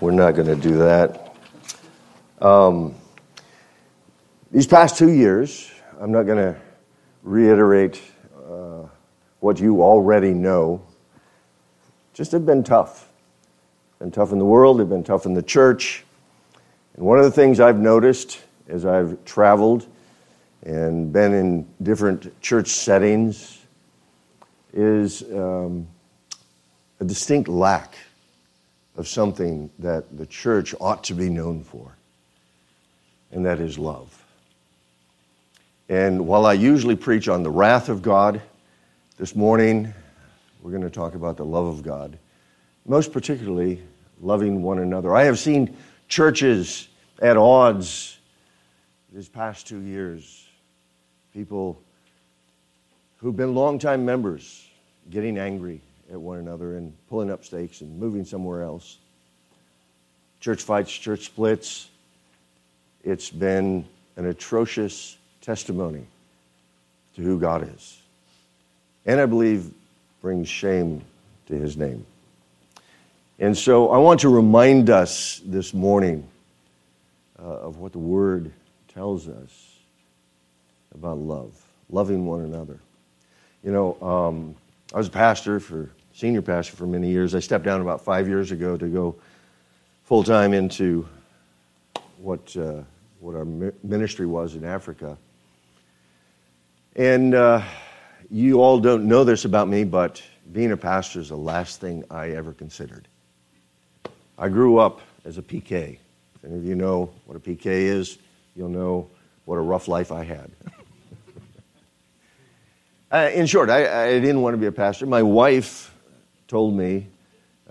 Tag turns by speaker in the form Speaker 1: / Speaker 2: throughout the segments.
Speaker 1: We're not going to do that. Um, these past two years, I'm not going to reiterate uh, what you already know, just have been tough. Been tough in the world, they've been tough in the church. And one of the things I've noticed as I've traveled and been in different church settings is um, a distinct lack of something that the church ought to be known for, and that is love. And while I usually preach on the wrath of God, this morning we're going to talk about the love of God, most particularly loving one another. I have seen churches at odds these past two years, people who've been longtime members getting angry at one another and pulling up stakes and moving somewhere else. Church fights, church splits. It's been an atrocious testimony to who God is. And I believe brings shame to his name. And so I want to remind us this morning uh, of what the Word tells us about love, loving one another. You know, um, I was a pastor for senior pastor for many years. I stepped down about five years ago to go full time into what uh, what our ministry was in Africa. And uh, you all don't know this about me, but being a pastor is the last thing I ever considered. I grew up as a PK. If any of you know what a PK is, you'll know what a rough life I had. uh, in short, I, I, didn't want to be a pastor. My wife told me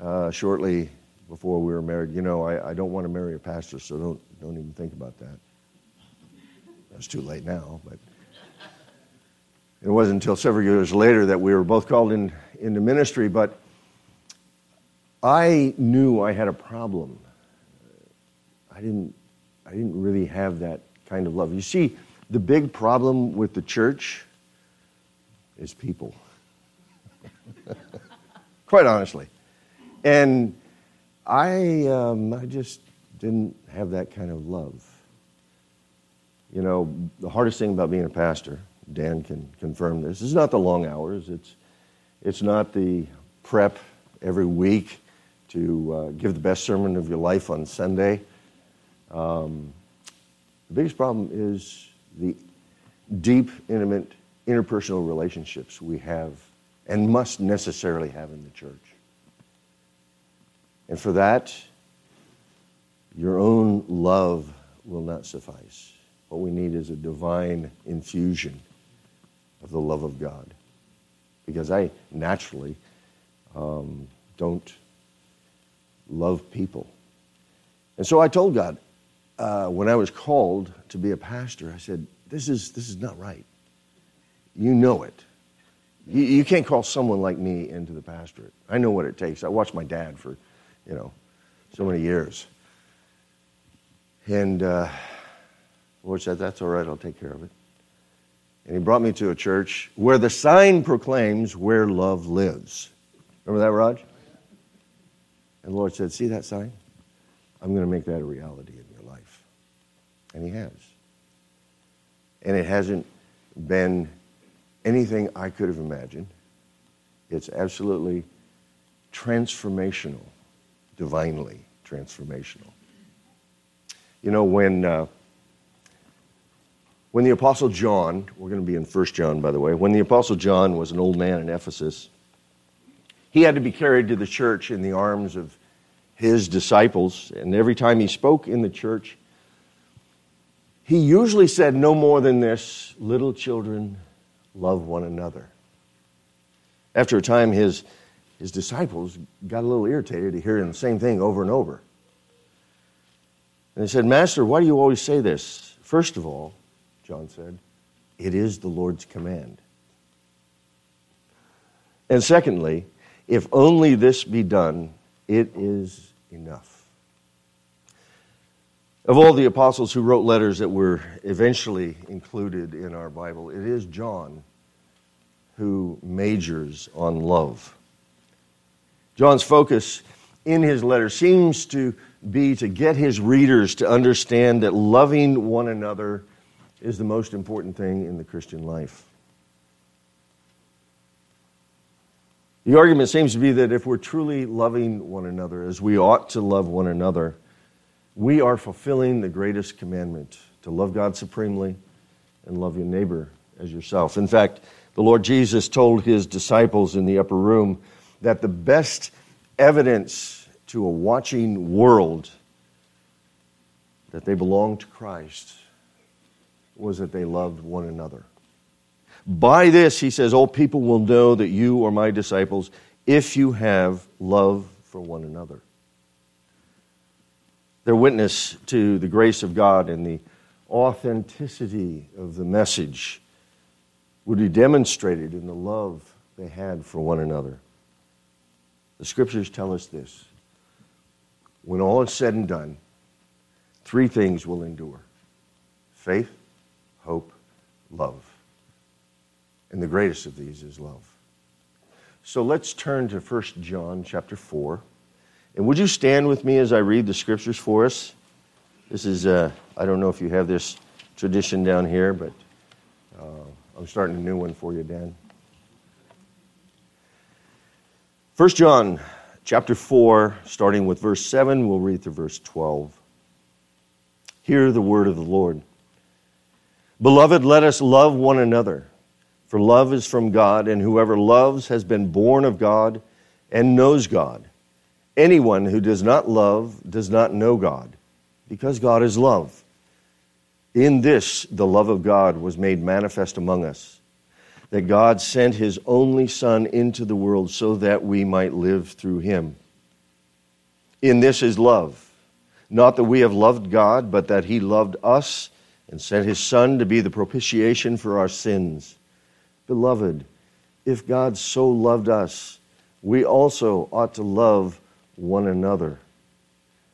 Speaker 1: uh, shortly before we were married, you know, I, I, don't want to marry a pastor, so don't, don't even think about that. That's too late now, but it wasn't until several years later that we were both called in, into ministry, but I knew I had a problem. I didn't, I didn't really have that kind of love. You see, the big problem with the church is people. Quite honestly. And I, um, I just didn't have that kind of love. You know, the hardest thing about being a pastor, Dan can confirm this, is not the long hours. It's, it's not the prep every week to uh, give the best sermon of your life on Sunday. Um, the biggest problem is the deep, intimate, interpersonal relationships we have and must necessarily have in the church. And for that, your own love will not suffice. What we need is a divine infusion of the love of God. Because I naturally um, don't love people. And so I told God, uh, when I was called to be a pastor, I said, this is, this is not right. You know it. You, you can't call someone like me into the pastorate. I know what it takes. I watched my dad for, you know, so many years. And uh, Lord said, that's all right, I'll take care of it. And he brought me to a church where the sign proclaims where love lives. Remember that, Raj? And the Lord said, See that sign? I'm going to make that a reality in your life. And He has. And it hasn't been anything I could have imagined. It's absolutely transformational, divinely transformational. You know, when, uh, when the Apostle John, we're going to be in 1 John, by the way, when the Apostle John was an old man in Ephesus, he had to be carried to the church in the arms of his disciples. And every time he spoke in the church, he usually said no more than this little children, love one another. After a time, his, his disciples got a little irritated to hearing the same thing over and over. And they said, Master, why do you always say this? First of all, John said, it is the Lord's command. And secondly, if only this be done, it is enough. Of all the apostles who wrote letters that were eventually included in our Bible, it is John who majors on love. John's focus in his letter seems to be to get his readers to understand that loving one another is the most important thing in the Christian life. The argument seems to be that if we're truly loving one another as we ought to love one another, we are fulfilling the greatest commandment to love God supremely and love your neighbor as yourself. In fact, the Lord Jesus told his disciples in the upper room that the best evidence to a watching world that they belonged to Christ was that they loved one another. By this, he says, all people will know that you are my disciples if you have love for one another. Their witness to the grace of God and the authenticity of the message would be demonstrated in the love they had for one another. The scriptures tell us this. When all is said and done, three things will endure faith, hope, love. And the greatest of these is love. So let's turn to 1 John chapter 4. And would you stand with me as I read the scriptures for us? This is, uh, I don't know if you have this tradition down here, but uh, I'm starting a new one for you, Dan. 1 John chapter 4, starting with verse 7, we'll read through verse 12. Hear the word of the Lord. Beloved, let us love one another, for love is from God, and whoever loves has been born of God and knows God. Anyone who does not love does not know God, because God is love. In this, the love of God was made manifest among us, that God sent his only Son into the world so that we might live through him. In this is love. Not that we have loved God, but that he loved us and sent his Son to be the propitiation for our sins. Beloved, if God so loved us, we also ought to love one another.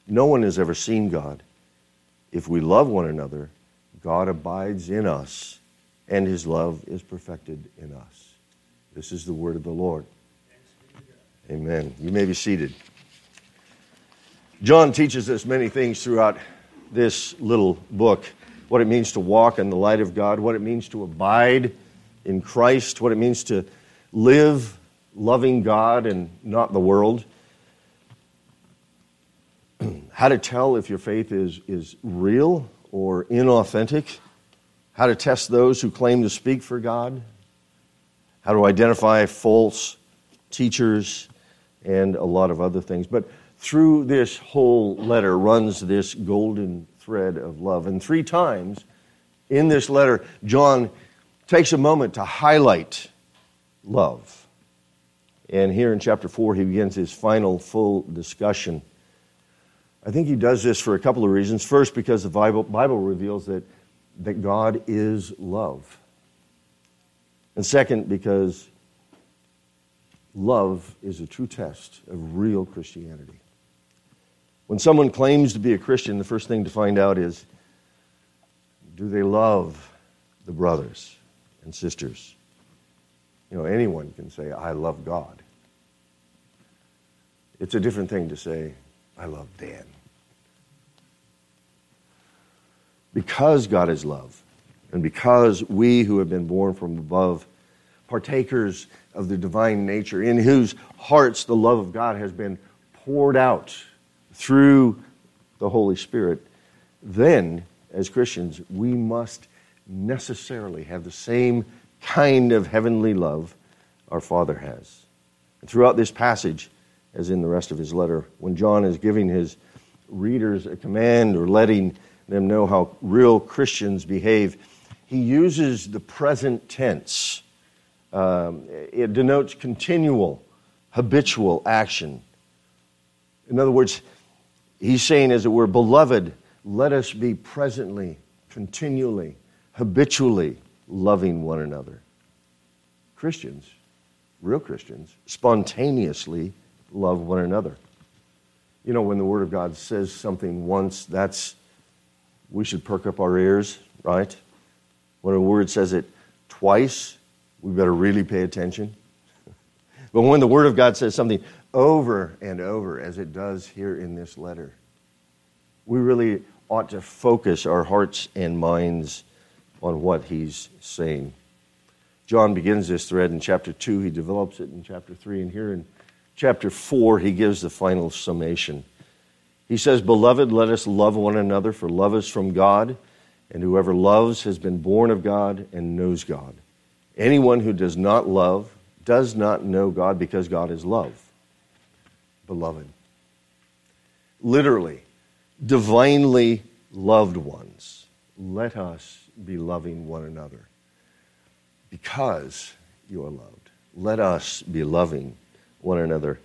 Speaker 1: No one has ever seen God. If we love one another, God abides in us, and his love is perfected in us. This is the word of the Lord. Amen. You may be seated. John teaches us many things throughout this little book what it means to walk in the light of God, what it means to abide in Christ, what it means to live loving God and not the world how to tell if your faith is, is real or inauthentic, how to test those who claim to speak for God, how to identify false teachers, and a lot of other things. But through this whole letter runs this golden thread of love. And three times in this letter, John takes a moment to highlight love. And here in chapter 4, he begins his final full discussion I think he does this for a couple of reasons. First, because the Bible, Bible reveals that, that God is love. And second, because love is a true test of real Christianity. When someone claims to be a Christian, the first thing to find out is do they love the brothers and sisters? You know, anyone can say, I love God. It's a different thing to say, I love Dan. Because God is love, and because we who have been born from above, partakers of the divine nature, in whose hearts the love of God has been poured out through the Holy Spirit, then, as Christians, we must necessarily have the same kind of heavenly love our Father has. And throughout this passage, as in the rest of his letter. When John is giving his readers a command or letting them know how real Christians behave, he uses the present tense. Um, it denotes continual, habitual action. In other words, he's saying, as it were, beloved, let us be presently, continually, habitually loving one another. Christians, real Christians, spontaneously love one another. You know, when the Word of God says something once, that's, we should perk up our ears, right? When a word says it twice, we better really pay attention. But when the Word of God says something over and over, as it does here in this letter. We really ought to focus our hearts and minds on what he's saying. John begins this thread in chapter 2, he develops it in chapter 3, and here in chapter 4, he gives the final summation. He says, Beloved, let us love one another, for love is from God, and whoever loves has been born of God and knows God. Anyone who does not love does not know God because God is love. Beloved. Literally, divinely loved ones, let us be loving one another because you are loved. Let us be loving one another.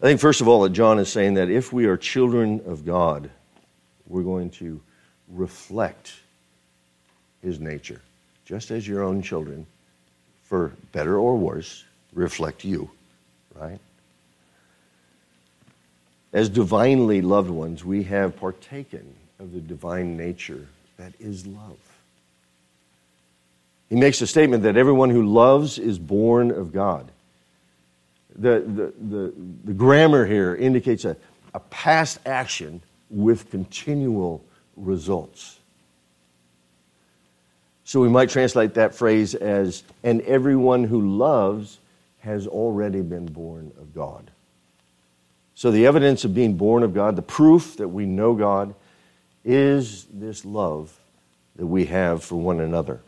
Speaker 1: I think, first of all, that John is saying that if we are children of God, we're going to reflect his nature, just as your own children, for better or worse, reflect you, right? As divinely loved ones, we have partaken of the divine nature that is love. He makes a statement that everyone who loves is born of God. The, the, the, grammar here indicates a, a past action with continual results. So we might translate that phrase as, and everyone who loves has already been born of God. So the evidence of being born of God, the proof that we know God, is this love that we have for one another.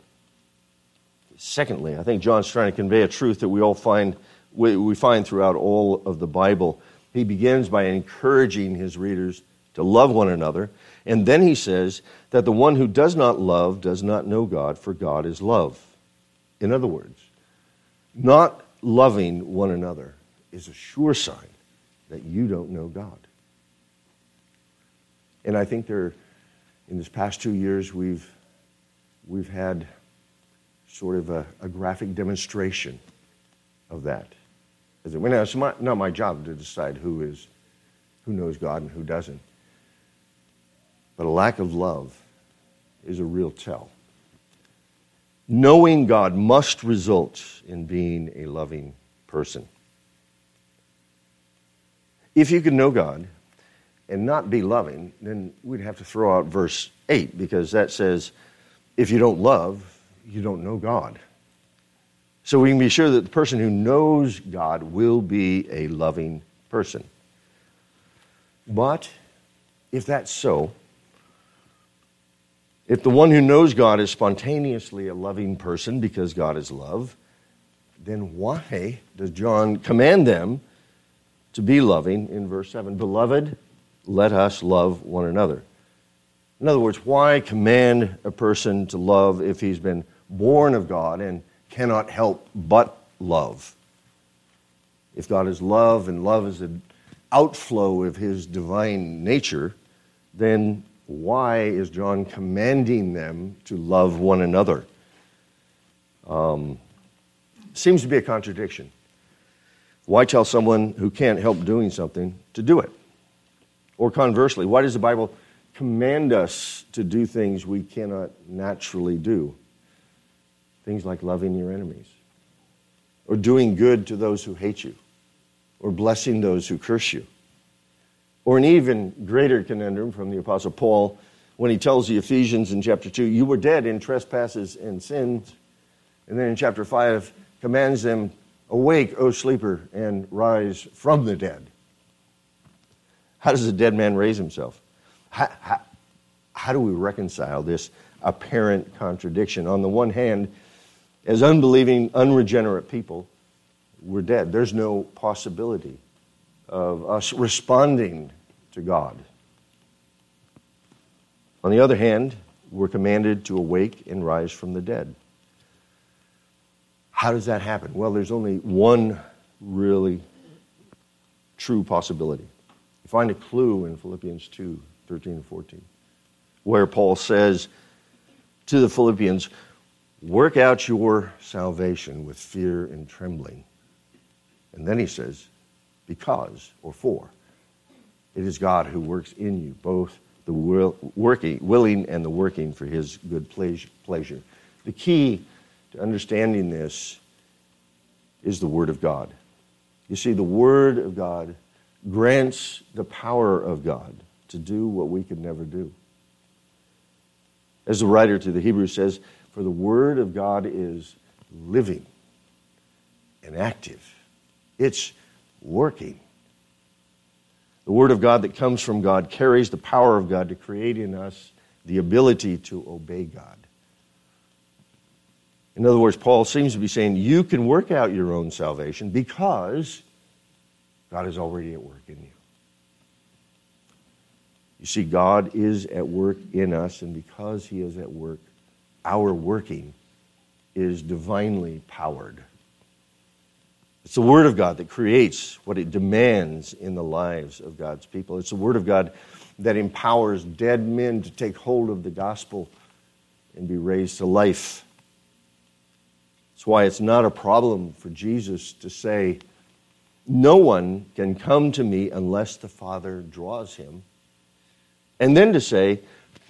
Speaker 1: Secondly, I think John's trying to convey a truth that we all find we find throughout all of the Bible. He begins by encouraging his readers to love one another, and then he says that the one who does not love does not know God, for God is love. In other words, not loving one another is a sure sign that you don't know God. And I think there, in this past two years, we've, we've had sort of a, a graphic demonstration of that. As it, well, it's my, not my job to decide who is, who knows God and who doesn't. But a lack of love is a real tell. Knowing God must result in being a loving person. If you could know God and not be loving, then we'd have to throw out verse 8 because that says, if you don't love, you don't know God. So we can be sure that the person who knows God will be a loving person. But if that's so, if the one who knows God is spontaneously a loving person because God is love, then why does John command them to be loving in verse 7? Beloved, let us love one another. In other words, why command a person to love if he's been born of God and cannot help but love? If God is love and love is an outflow of his divine nature, then why is John commanding them to love one another? Um, seems to be a contradiction. Why tell someone who can't help doing something to do it? Or conversely, why does the Bible command us to do things we cannot naturally do? Things like loving your enemies, or doing good to those who hate you, or blessing those who curse you. Or an even greater conundrum from the Apostle Paul when he tells the Ephesians in chapter 2, You were dead in trespasses and sins. And then in chapter 5, commands them, Awake, O sleeper, and rise from the dead. How does a dead man raise himself? How, how, how do we reconcile this apparent contradiction? On the one hand, as unbelieving, unregenerate people, we're dead. There's no possibility of us responding to God. On the other hand, we're commanded to awake and rise from the dead. How does that happen? Well, there's only one really true possibility. You find a clue in Philippians 2 13 and 14, where Paul says to the Philippians, Work out your salvation with fear and trembling. And then he says, because or for. It is God who works in you, both the will, working, willing and the working for his good pleasure. The key to understanding this is the Word of God. You see, the Word of God grants the power of God to do what we could never do. As the writer to the Hebrews says, for the Word of God is living and active, it's working. The Word of God that comes from God carries the power of God to create in us the ability to obey God. In other words, Paul seems to be saying you can work out your own salvation because God is already at work in you. You see, God is at work in us, and because He is at work, our working is divinely powered. It's the Word of God that creates what it demands in the lives of God's people. It's the Word of God that empowers dead men to take hold of the gospel and be raised to life. That's why it's not a problem for Jesus to say, No one can come to me unless the Father draws him. And then to say,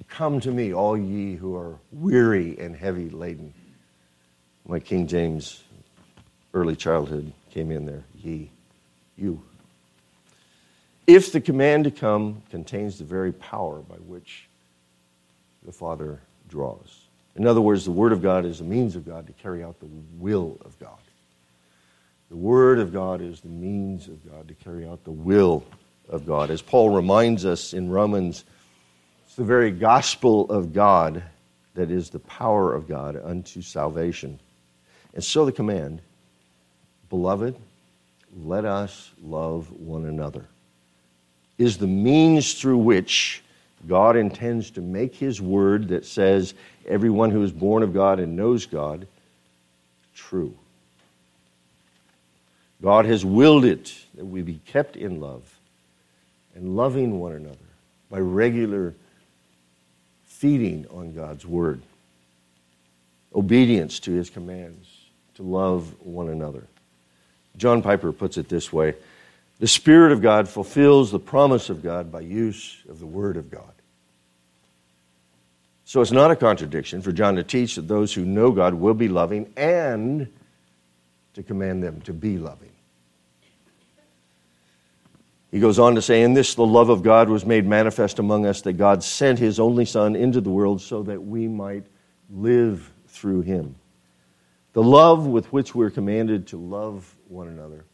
Speaker 1: Come to me, all ye who are weary and heavy laden. My King James early childhood came in there. Ye, you. If the command to come contains the very power by which the Father draws. In other words, the Word of God is the means of God to carry out the will of God. The Word of God is the means of God to carry out the will of God. As Paul reminds us in Romans, it's the very gospel of God that is the power of God unto salvation. And so the command, beloved, let us love one another, is the means through which God intends to make his word that says, everyone who is born of God and knows God, true. God has willed it that we be kept in love and loving one another by regular feeding on God's word, obedience to his commands, to love one another. John Piper puts it this way The Spirit of God fulfills the promise of God by use of the Word of God. So it's not a contradiction for John to teach that those who know God will be loving and to command them to be loving. He goes on to say, In this the love of God was made manifest among us, that God sent his only Son into the world so that we might live through him. The love with which we're commanded to love one another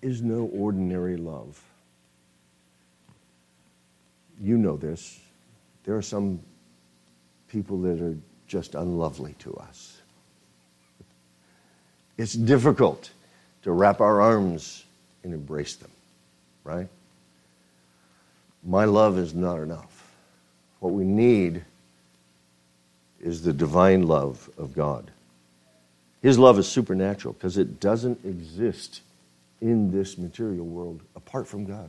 Speaker 1: is no ordinary love. You know this. There are some people that are just unlovely to us. It's difficult to wrap our arms and embrace them, right? My love is not enough. What we need is the divine love of God. His love is supernatural because it doesn't exist in this material world apart from God.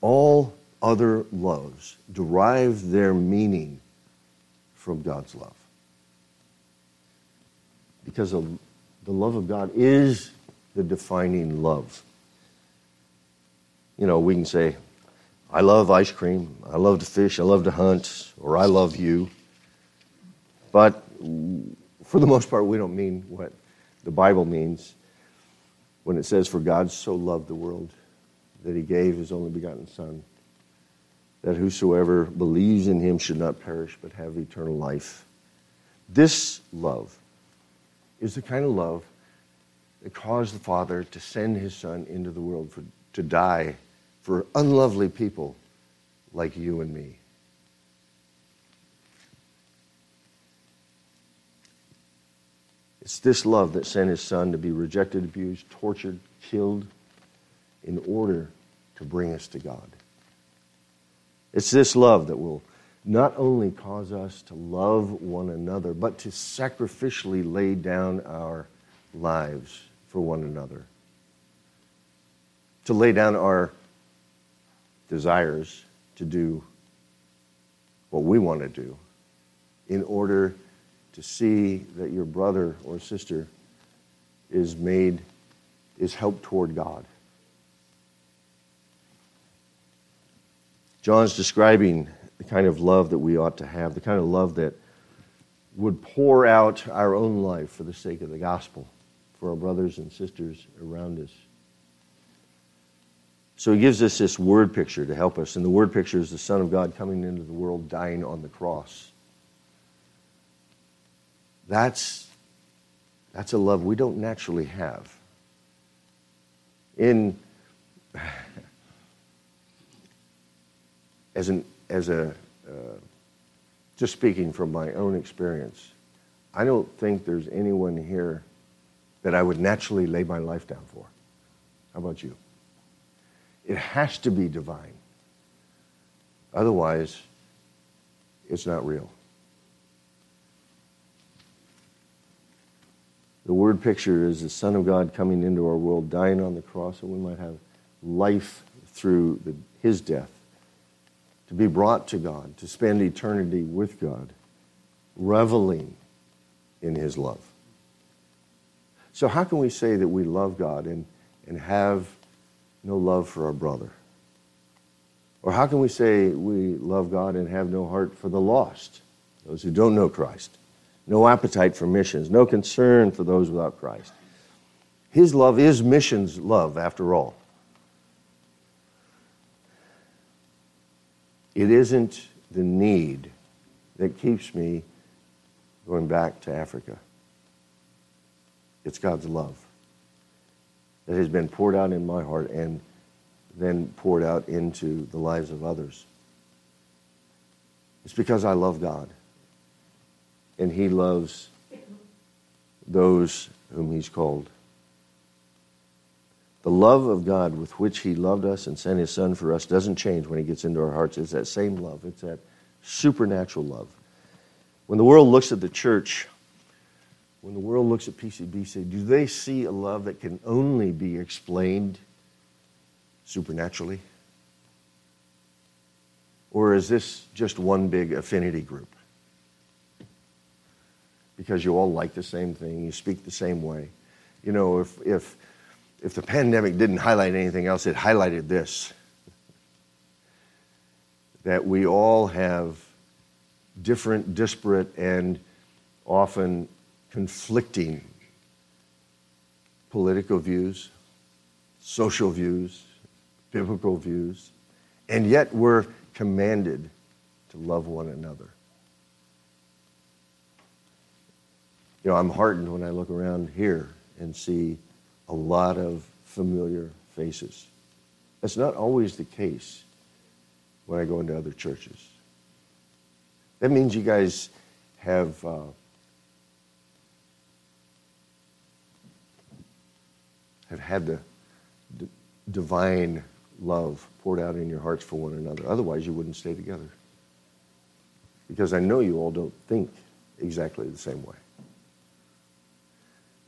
Speaker 1: All other loves derive their meaning from God's love. Because the love of God is the defining love. You know, we can say, I love ice cream, I love to fish, I love to hunt, or I love you. But for the most part, we don't mean what the Bible means when it says, For God so loved the world that he gave his only begotten Son that whosoever believes in him should not perish but have eternal life. This love is the kind of love that caused the Father to send his Son into the world for, to die for unlovely people like you and me. It's this love that sent his son to be rejected, abused, tortured, killed in order to bring us to God. It's this love that will not only cause us to love one another, but to sacrificially lay down our lives for one another. To lay down our desires to do what we want to do in order to see that your brother or sister is made, is helped toward God. John's describing the kind of love that we ought to have, the kind of love that would pour out our own life for the sake of the gospel. for our brothers and sisters around us. So he gives us this word picture to help us. And the word picture is the Son of God coming into the world, dying on the cross. That's, that's a love we don't naturally have. In, as, an, as a, uh, just speaking from my own experience, I don't think there's anyone here that I would naturally lay my life down for. How about you? It has to be divine. Otherwise, it's not real. The word picture is the Son of God coming into our world, dying on the cross, so we might have life through the, his death, to be brought to God, to spend eternity with God, reveling in his love. So, how can we say that we love God and, and have no love for our brother? Or how can we say we love God and have no heart for the lost, those who don't know Christ? No appetite for missions, no concern for those without Christ. His love is missions love, after all. It isn't the need that keeps me going back to Africa. It's God's love that has been poured out in my heart and then poured out into the lives of others. It's because I love God and He loves those whom He's called. The love of God with which He loved us and sent His Son for us doesn't change when He gets into our hearts. It's that same love, it's that supernatural love. When the world looks at the church, when the world looks at PCBC, do they see a love that can only be explained supernaturally? Or is this just one big affinity group? Because you all like the same thing, you speak the same way. You know, if, if, if the pandemic didn't highlight anything else, it highlighted this that we all have different, disparate, and often conflicting political views, social views, biblical views, and yet we're commanded to love one another. You know, I'm heartened when I look around here and see a lot of familiar faces. That's not always the case when I go into other churches. That means you guys have uh, have had the d- divine love poured out in your hearts for one another. Otherwise, you wouldn't stay together. Because I know you all don't think exactly the same way.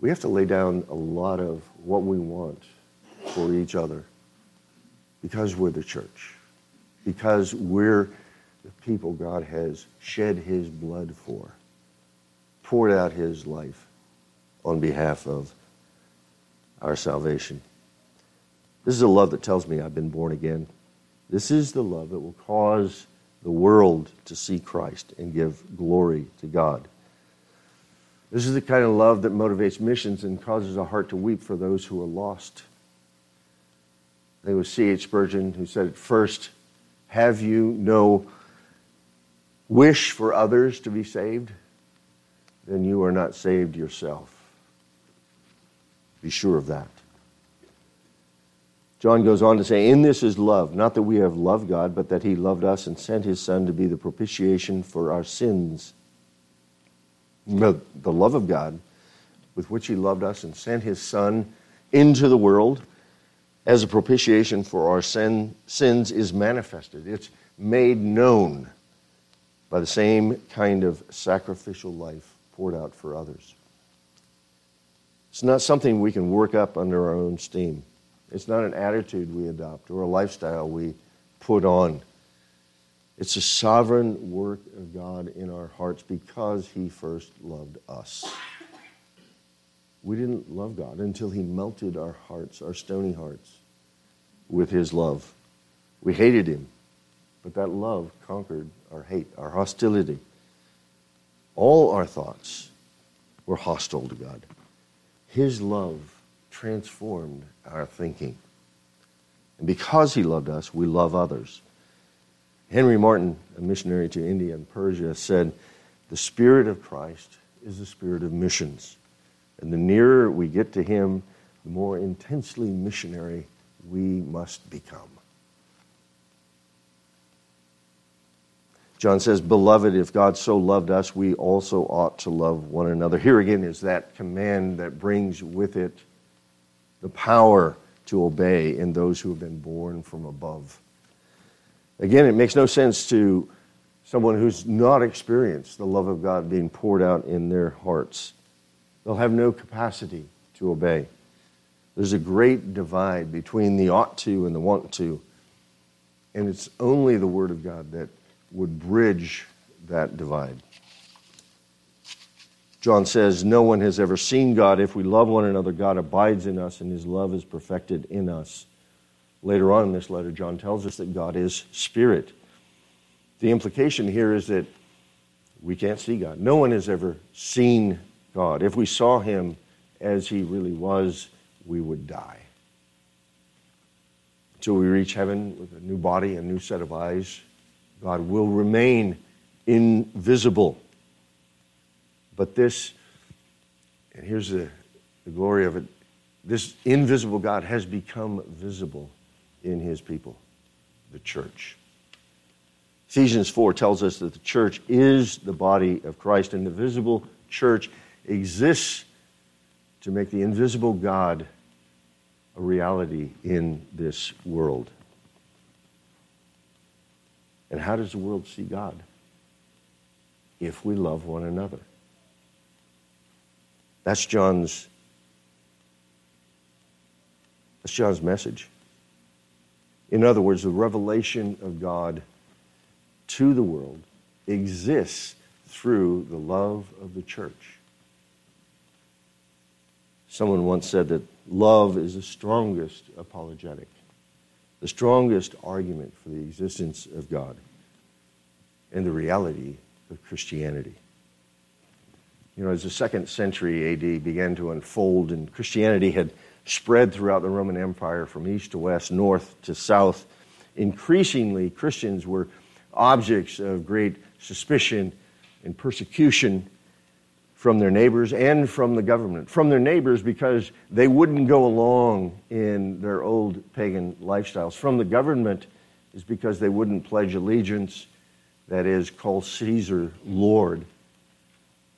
Speaker 1: We have to lay down a lot of what we want for each other because we're the church, because we're the people God has shed his blood for, poured out his life on behalf of our salvation. This is a love that tells me I've been born again. This is the love that will cause the world to see Christ and give glory to God. This is the kind of love that motivates missions and causes a heart to weep for those who are lost. I think it was C.H. Spurgeon who said, First, have you no wish for others to be saved? Then you are not saved yourself. Be sure of that. John goes on to say, In this is love, not that we have loved God, but that he loved us and sent his Son to be the propitiation for our sins. The, the love of God with which he loved us and sent his Son into the world as a propitiation for our sin, sins is manifested. It's made known by the same kind of sacrificial life poured out for others. It's not something we can work up under our own steam. It's not an attitude we adopt or a lifestyle we put on. It's a sovereign work of God in our hearts because He first loved us. We didn't love God until He melted our hearts, our stony hearts, with His love. We hated Him, but that love conquered our hate, our hostility. All our thoughts were hostile to God. His love transformed our thinking. And because He loved us, we love others. Henry Martyn, a missionary to India and Persia, said, The Spirit of Christ is the spirit of missions. And the nearer we get to Him, the more intensely missionary we must become. John says, Beloved, if God so loved us, we also ought to love one another. Here again is that command that brings with it the power to obey in those who have been born from above. Again, it makes no sense to someone who's not experienced the love of God being poured out in their hearts. They'll have no capacity to obey. There's a great divide between the ought to and the want to. And it's only the Word of God that would bridge that divide. John says, No one has ever seen God. If we love one another, God abides in us, and his love is perfected in us. Later on in this letter, John tells us that God is spirit. The implication here is that we can't see God. No one has ever seen God. If we saw him as he really was, we would die. Until we reach heaven with a new body, a new set of eyes, God will remain invisible. But this, and here's the, the glory of it this invisible God has become visible in his people, the church. Ephesians 4 tells us that the church is the body of Christ, and the visible church exists to make the invisible God a reality in this world. And how does the world see God? If we love one another. That's John's that's John's message. In other words, the revelation of God to the world exists through the love of the church. Someone once said that love is the strongest apologetic the strongest argument for the existence of God and the reality of Christianity. You know, as the second century AD began to unfold and Christianity had spread throughout the Roman Empire from east to west, north to south, increasingly Christians were objects of great suspicion and persecution from their neighbors and from the government. From their neighbors because they wouldn't go along in their old pagan lifestyles. From the government is because they wouldn't pledge allegiance, that is, call Caesar Lord.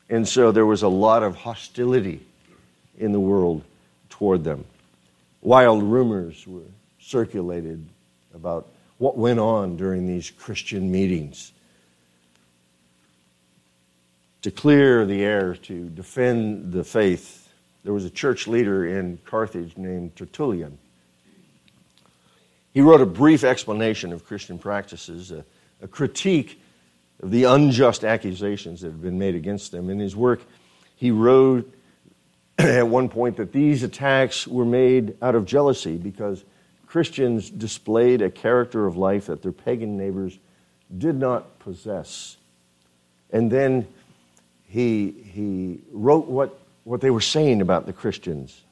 Speaker 1: And so there was a lot of hostility in the world toward them. Wild rumors were circulated about what went on during these Christian meetings to clear the air, to defend the faith, there was a church leader in Carthage named Tertullian. He wrote a brief explanation of Christian practices, a, a critique of the unjust accusations that had been made against them. In his work, he wrote at one point that these attacks were made out of jealousy because Christians displayed a character of life that their pagan neighbors did not possess. And then he, he wrote what, what they were saying about the Christians.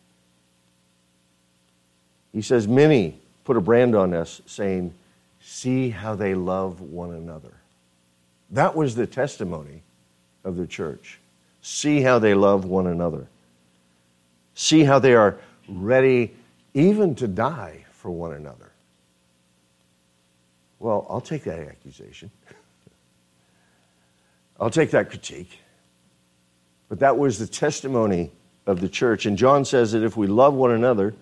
Speaker 1: He says, Many put a brand on us saying, See how they love one another. That was the testimony of the church. See how they love one another. See how they are ready even to die for one another. Well, I'll take that accusation. I'll take that critique. But that was the testimony of the church. And John says that if we love one another,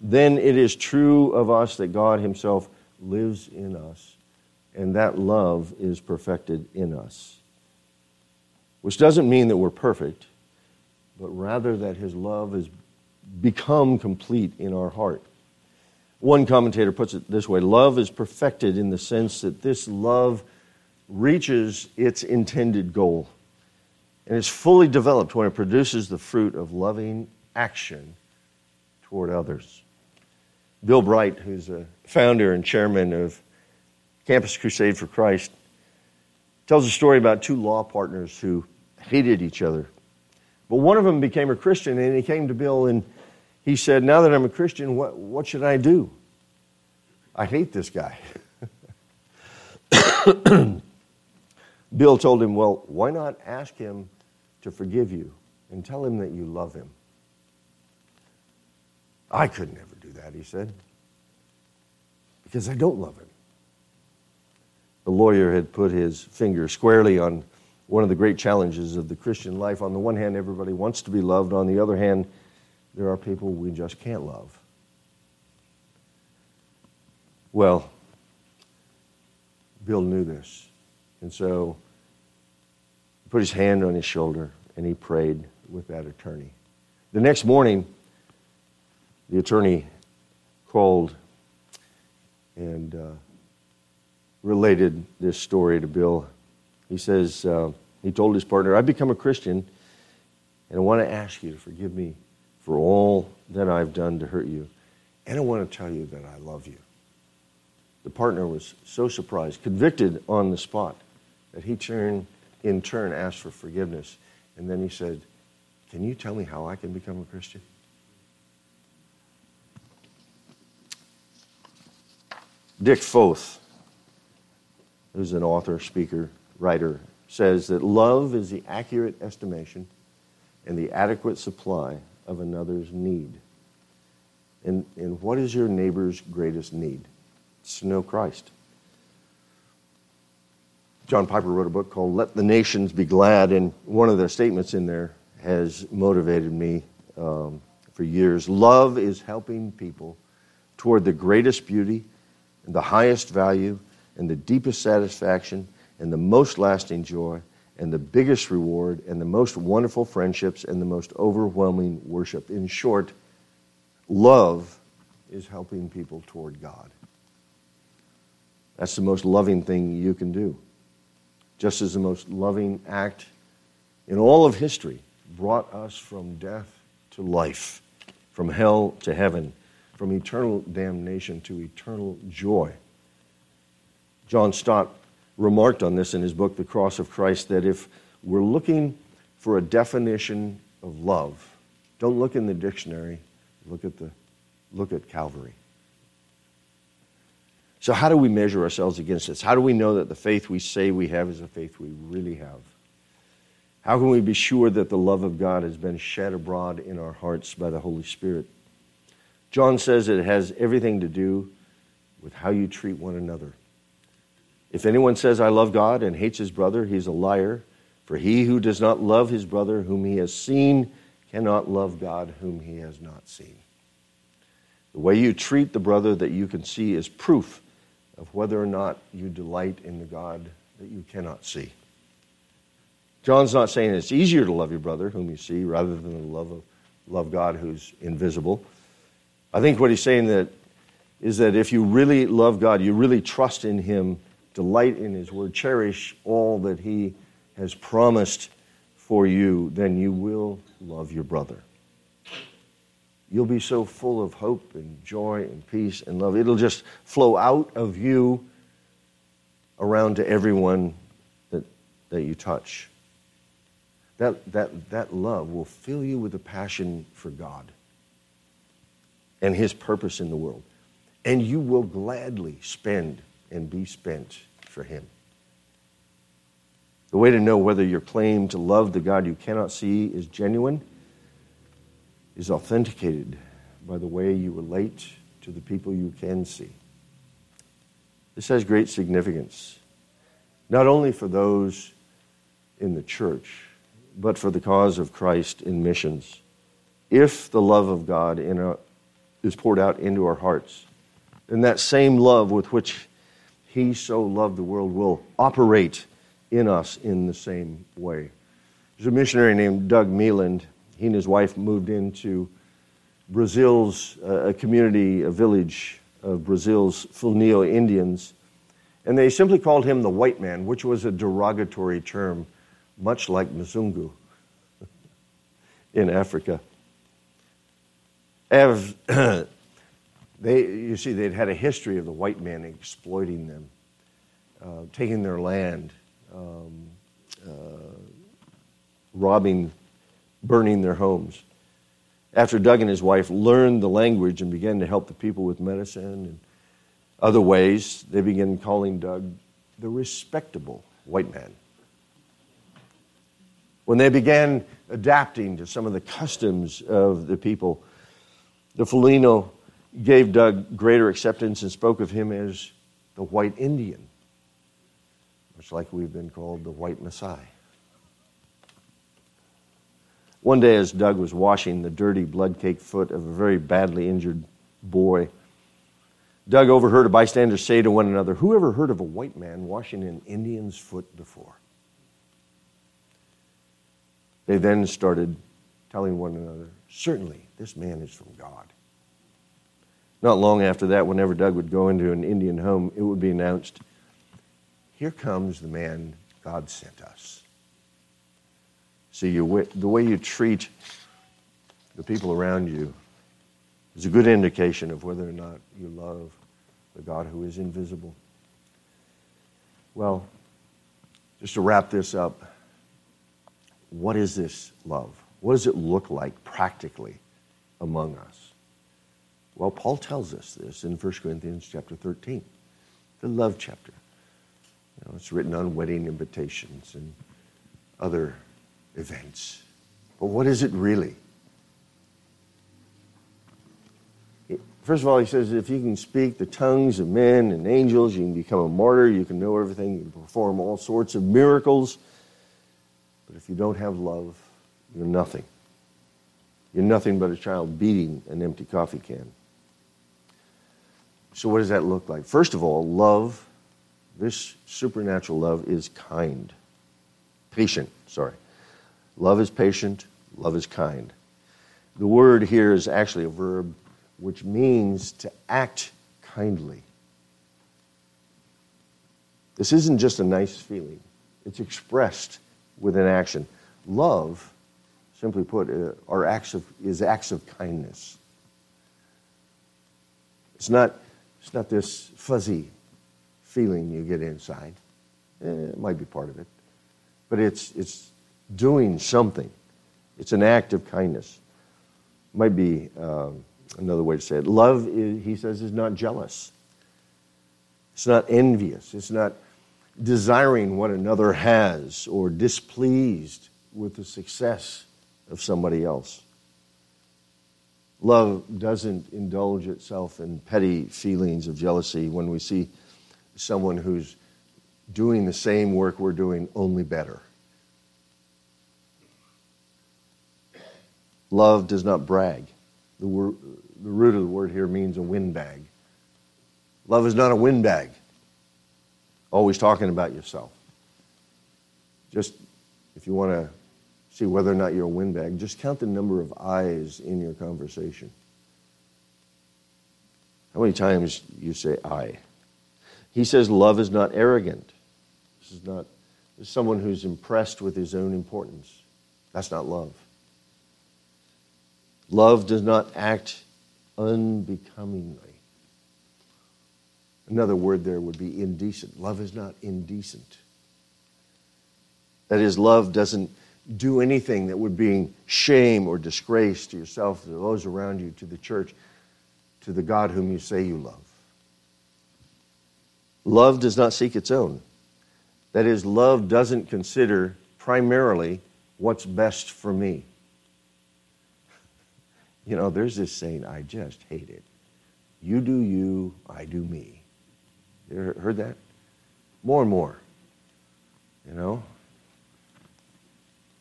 Speaker 1: then it is true of us that God Himself lives in us, and that love is perfected in us. Which doesn't mean that we're perfect, but rather that His love has become complete in our heart. One commentator puts it this way love is perfected in the sense that this love reaches its intended goal and is fully developed when it produces the fruit of loving action toward others. Bill Bright, who's a founder and chairman of Campus Crusade for Christ, tells a story about two law partners who hated each other. But one of them became a Christian, and he came to Bill and he said, Now that I'm a Christian, what, what should I do? I hate this guy. Bill told him, Well, why not ask him to forgive you and tell him that you love him? I could never do that, he said, because I don't love him. The lawyer had put his finger squarely on one of the great challenges of the Christian life. On the one hand, everybody wants to be loved. On the other hand, there are people we just can't love. Well, Bill knew this. And so put his hand on his shoulder and he prayed with that attorney. The next morning, the attorney called and uh, related this story to Bill. He says, uh, he told his partner, I've become a Christian and I want to ask you to forgive me for all that I've done to hurt you. And I want to tell you that I love you. The partner was so surprised, convicted on the spot, that he turned, in turn asked for forgiveness. And then he said, Can you tell me how I can become a Christian? Dick Foth, who's an author, speaker, writer, says that love is the accurate estimation and the adequate supply of another's need. And, and what is your neighbor's greatest need? It's to know Christ. John Piper wrote a book called Let the Nations Be Glad, and one of the statements in there has motivated me um, for years. Love is helping people toward the greatest beauty and the highest value and the deepest satisfaction and the most lasting joy and the biggest reward and the most wonderful friendships and the most overwhelming worship. In short, love is helping people toward God. That's the most loving thing you can do. Just as the most loving act in all of history brought us from death to life, from hell to heaven, from eternal damnation to eternal joy. John Stott remarked on this in his book, The Cross of Christ, that if we're looking for a definition of love, don't look in the dictionary, look at, the, look at Calvary. So, how do we measure ourselves against this? How do we know that the faith we say we have is a faith we really have? How can we be sure that the love of God has been shed abroad in our hearts by the Holy Spirit? John says it has everything to do with how you treat one another. If anyone says, I love God and hates his brother, he's a liar. For he who does not love his brother whom he has seen cannot love God whom he has not seen. The way you treat the brother that you can see is proof of whether or not you delight in the God that you cannot see. John's not saying it's easier to love your brother whom you see rather than to love, of, love God who's invisible. I think what he's saying that is that if you really love God, you really trust in him, delight in his word, cherish all that he has promised for you, then you will love your brother. You'll be so full of hope and joy and peace and love. It'll just flow out of you around to everyone that, that you touch. That, that, that love will fill you with a passion for God and His purpose in the world. And you will gladly spend and be spent for Him. The way to know whether your claim to love the God you cannot see is genuine is authenticated by the way you relate to the people you can see. This has great significance, not only for those in the church, but for the cause of Christ in missions. If the love of God our, is poured out into our hearts, then that same love with which He so loved the world will operate in us in the same way. There's a missionary named Doug Meland he and his wife moved into Brazil's uh, a community, a village of Brazil's Fulnio Indians, and they simply called him the white man, which was a derogatory term, much like Mzungu in Africa. As, they, you see, they'd had a history of the white man exploiting them, uh, taking their land, um, uh, robbing burning their homes. After Doug and his wife learned the language and began to help the people with medicine and other ways, they began calling Doug the respectable white man. When they began adapting to some of the customs of the people, the Fulnio gave Doug greater acceptance and spoke of him as the white Indian, much like we've been called the white Messiah. One day, as Doug was washing the dirty, blood caked foot of a very badly injured boy, Doug overheard a bystander say to one another, Who ever heard of a white man washing an Indian's foot before? They then started telling one another, Certainly, this man is from God. Not long after that, whenever Doug would go into an Indian home, it would be announced, Here comes the man God sent us. See, you, the way you treat the people around you is a good indication of whether or not you love the God who is invisible. Well, just to wrap this up, what is this love? What does it look like practically among us? Well, Paul tells us this in 1 Corinthians chapter 13, the love chapter. You know, it's written on wedding invitations and other events. But what is it really? First of all, he says if you can speak the tongues of men and angels, you can become a martyr, you can know everything, you can perform all sorts of miracles. But if you don't have love, you're nothing. You're nothing but a child beating an empty coffee can. So, what does that look like? First of all, love, this supernatural love, is kind. Patient, sorry. Love is patient, love is kind. The word here is actually a verb which means to act kindly. This isn't just a nice feeling, it's expressed with an action. Love, simply put, uh, are acts of, is acts of kindness. It's not, it's not this fuzzy feeling you get inside. Eh, it might be part of it. But it's, it's doing something. It's an act of kindness. Might be um, another way to say it. Love, is, he says, is not jealous. It's not envious. It's not desiring what another has or displeased with the success of somebody else. Love doesn't indulge itself in petty feelings of jealousy when we see someone who's doing the same work we're doing, only better. Love does not brag. The, the root of the word here means a windbag. Love is not a windbag, always talking about yourself. Just if you want to see whether or not you're a windbag, just count the number of eyes in your conversation. How many times you say I? He says love is not arrogant. This is not this is someone who's impressed with his own importance. That's not love. Love does not act unbecomingly. Another word there would be indecent. Love is not indecent. That is, love doesn't do anything that would bring shame or disgrace to yourself, to those around you, to the church, to the God whom you say you love. Love does not seek its own. That is, love doesn't consider primarily what's best for me. You know, there's this saying, I just hate it. You do you, I do me. You heard that? More and more. You know?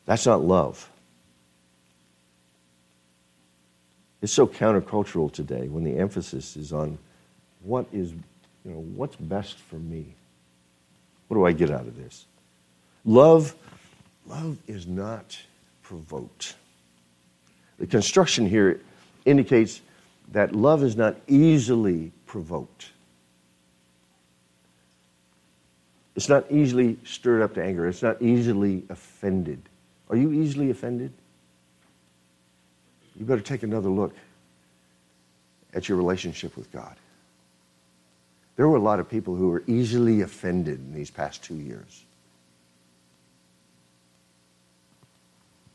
Speaker 1: That's not love. It's so countercultural today when the emphasis is on what is, you know, what's best for me. What do I get out of this? Love, love is not provoked. The construction here indicates that love is not easily provoked. It's not easily stirred up to anger. It's not easily offended. Are you easily offended? You better take another look at your relationship with God. There were a lot of people who were easily offended in these past two years.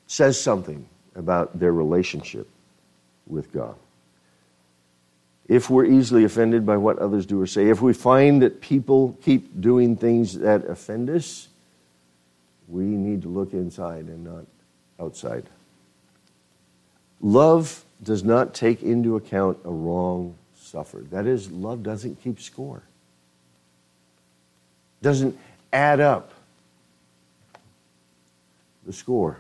Speaker 1: Says something about their relationship with God. If we're easily offended by what others do or say, if we find that people keep doing things that offend us, we need to look inside and not outside. Love does not take into account a wrong suffered. That is, love doesn't keep score, doesn't add up the score.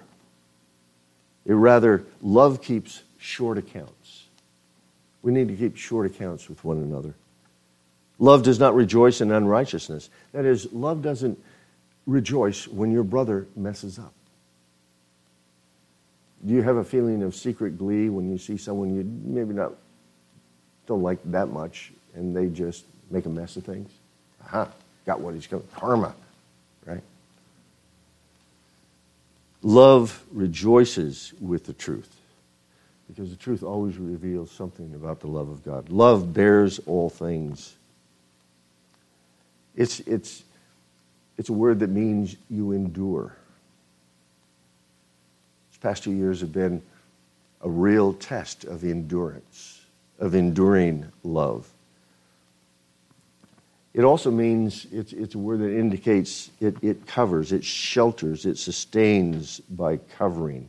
Speaker 1: It rather, love keeps short accounts. We need to keep short accounts with one another. Love does not rejoice in unrighteousness. That is, love doesn't rejoice when your brother messes up. Do you have a feeling of secret glee when you see someone you maybe not don't like that much and they just make a mess of things? Aha, got what he's coming. Karma, right? Love rejoices with the truth because the truth always reveals something about the love of God. Love bears all things. It's, it's, it's a word that means you endure. These past two years have been a real test of endurance, of enduring love. It also means it's, it's a word that indicates it, it covers, it shelters, it sustains by covering.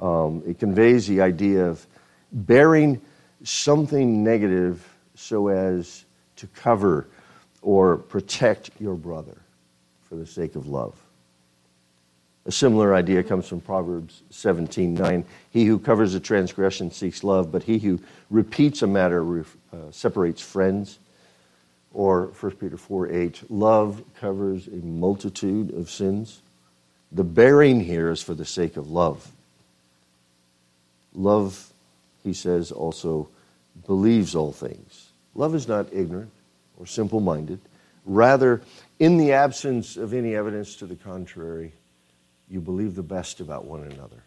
Speaker 1: Um, it conveys the idea of bearing something negative so as to cover or protect your brother for the sake of love. A similar idea comes from Proverbs 17:9. He who covers a transgression seeks love, but he who repeats a matter uh, separates friends or 1 Peter 4 8, love covers a multitude of sins. The bearing here is for the sake of love. Love, he says, also believes all things. Love is not ignorant or simple minded. Rather, in the absence of any evidence to the contrary, you believe the best about one another.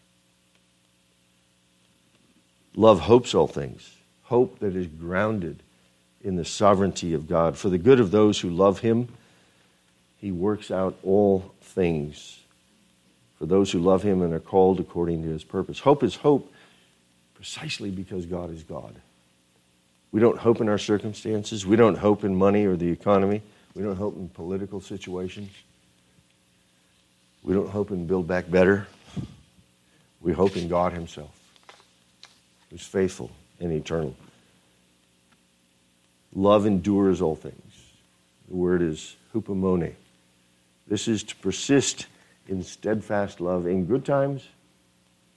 Speaker 1: Love hopes all things, hope that is grounded in the sovereignty of God. For the good of those who love Him, He works out all things for those who love Him and are called according to His purpose. Hope is hope precisely because God is God. We don't hope in our circumstances, we don't hope in money or the economy, we don't hope in political situations, we don't hope in Build Back Better. We hope in God Himself, who's faithful and eternal. Love endures all things. The word is hupomone. This is to persist in steadfast love in good times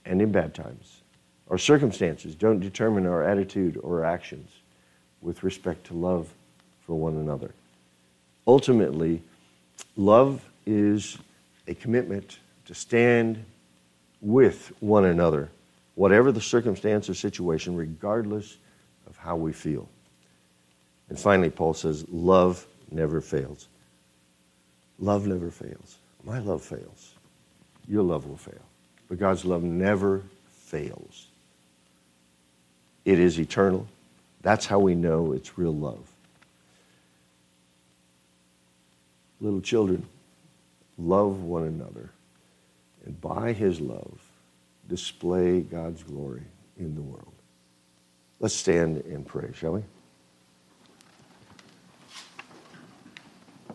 Speaker 1: and in bad times. Our circumstances don't determine our attitude or our actions with respect to love for one another. Ultimately, love is a commitment to stand with one another, whatever the circumstance or situation, regardless of how we feel. And finally, Paul says, love never fails. Love never fails. My love fails. Your love will fail. But God's love never fails. It is eternal. That's how we know it's real love. Little children, love one another. And by his love, display God's glory in the world. Let's stand and pray, shall we?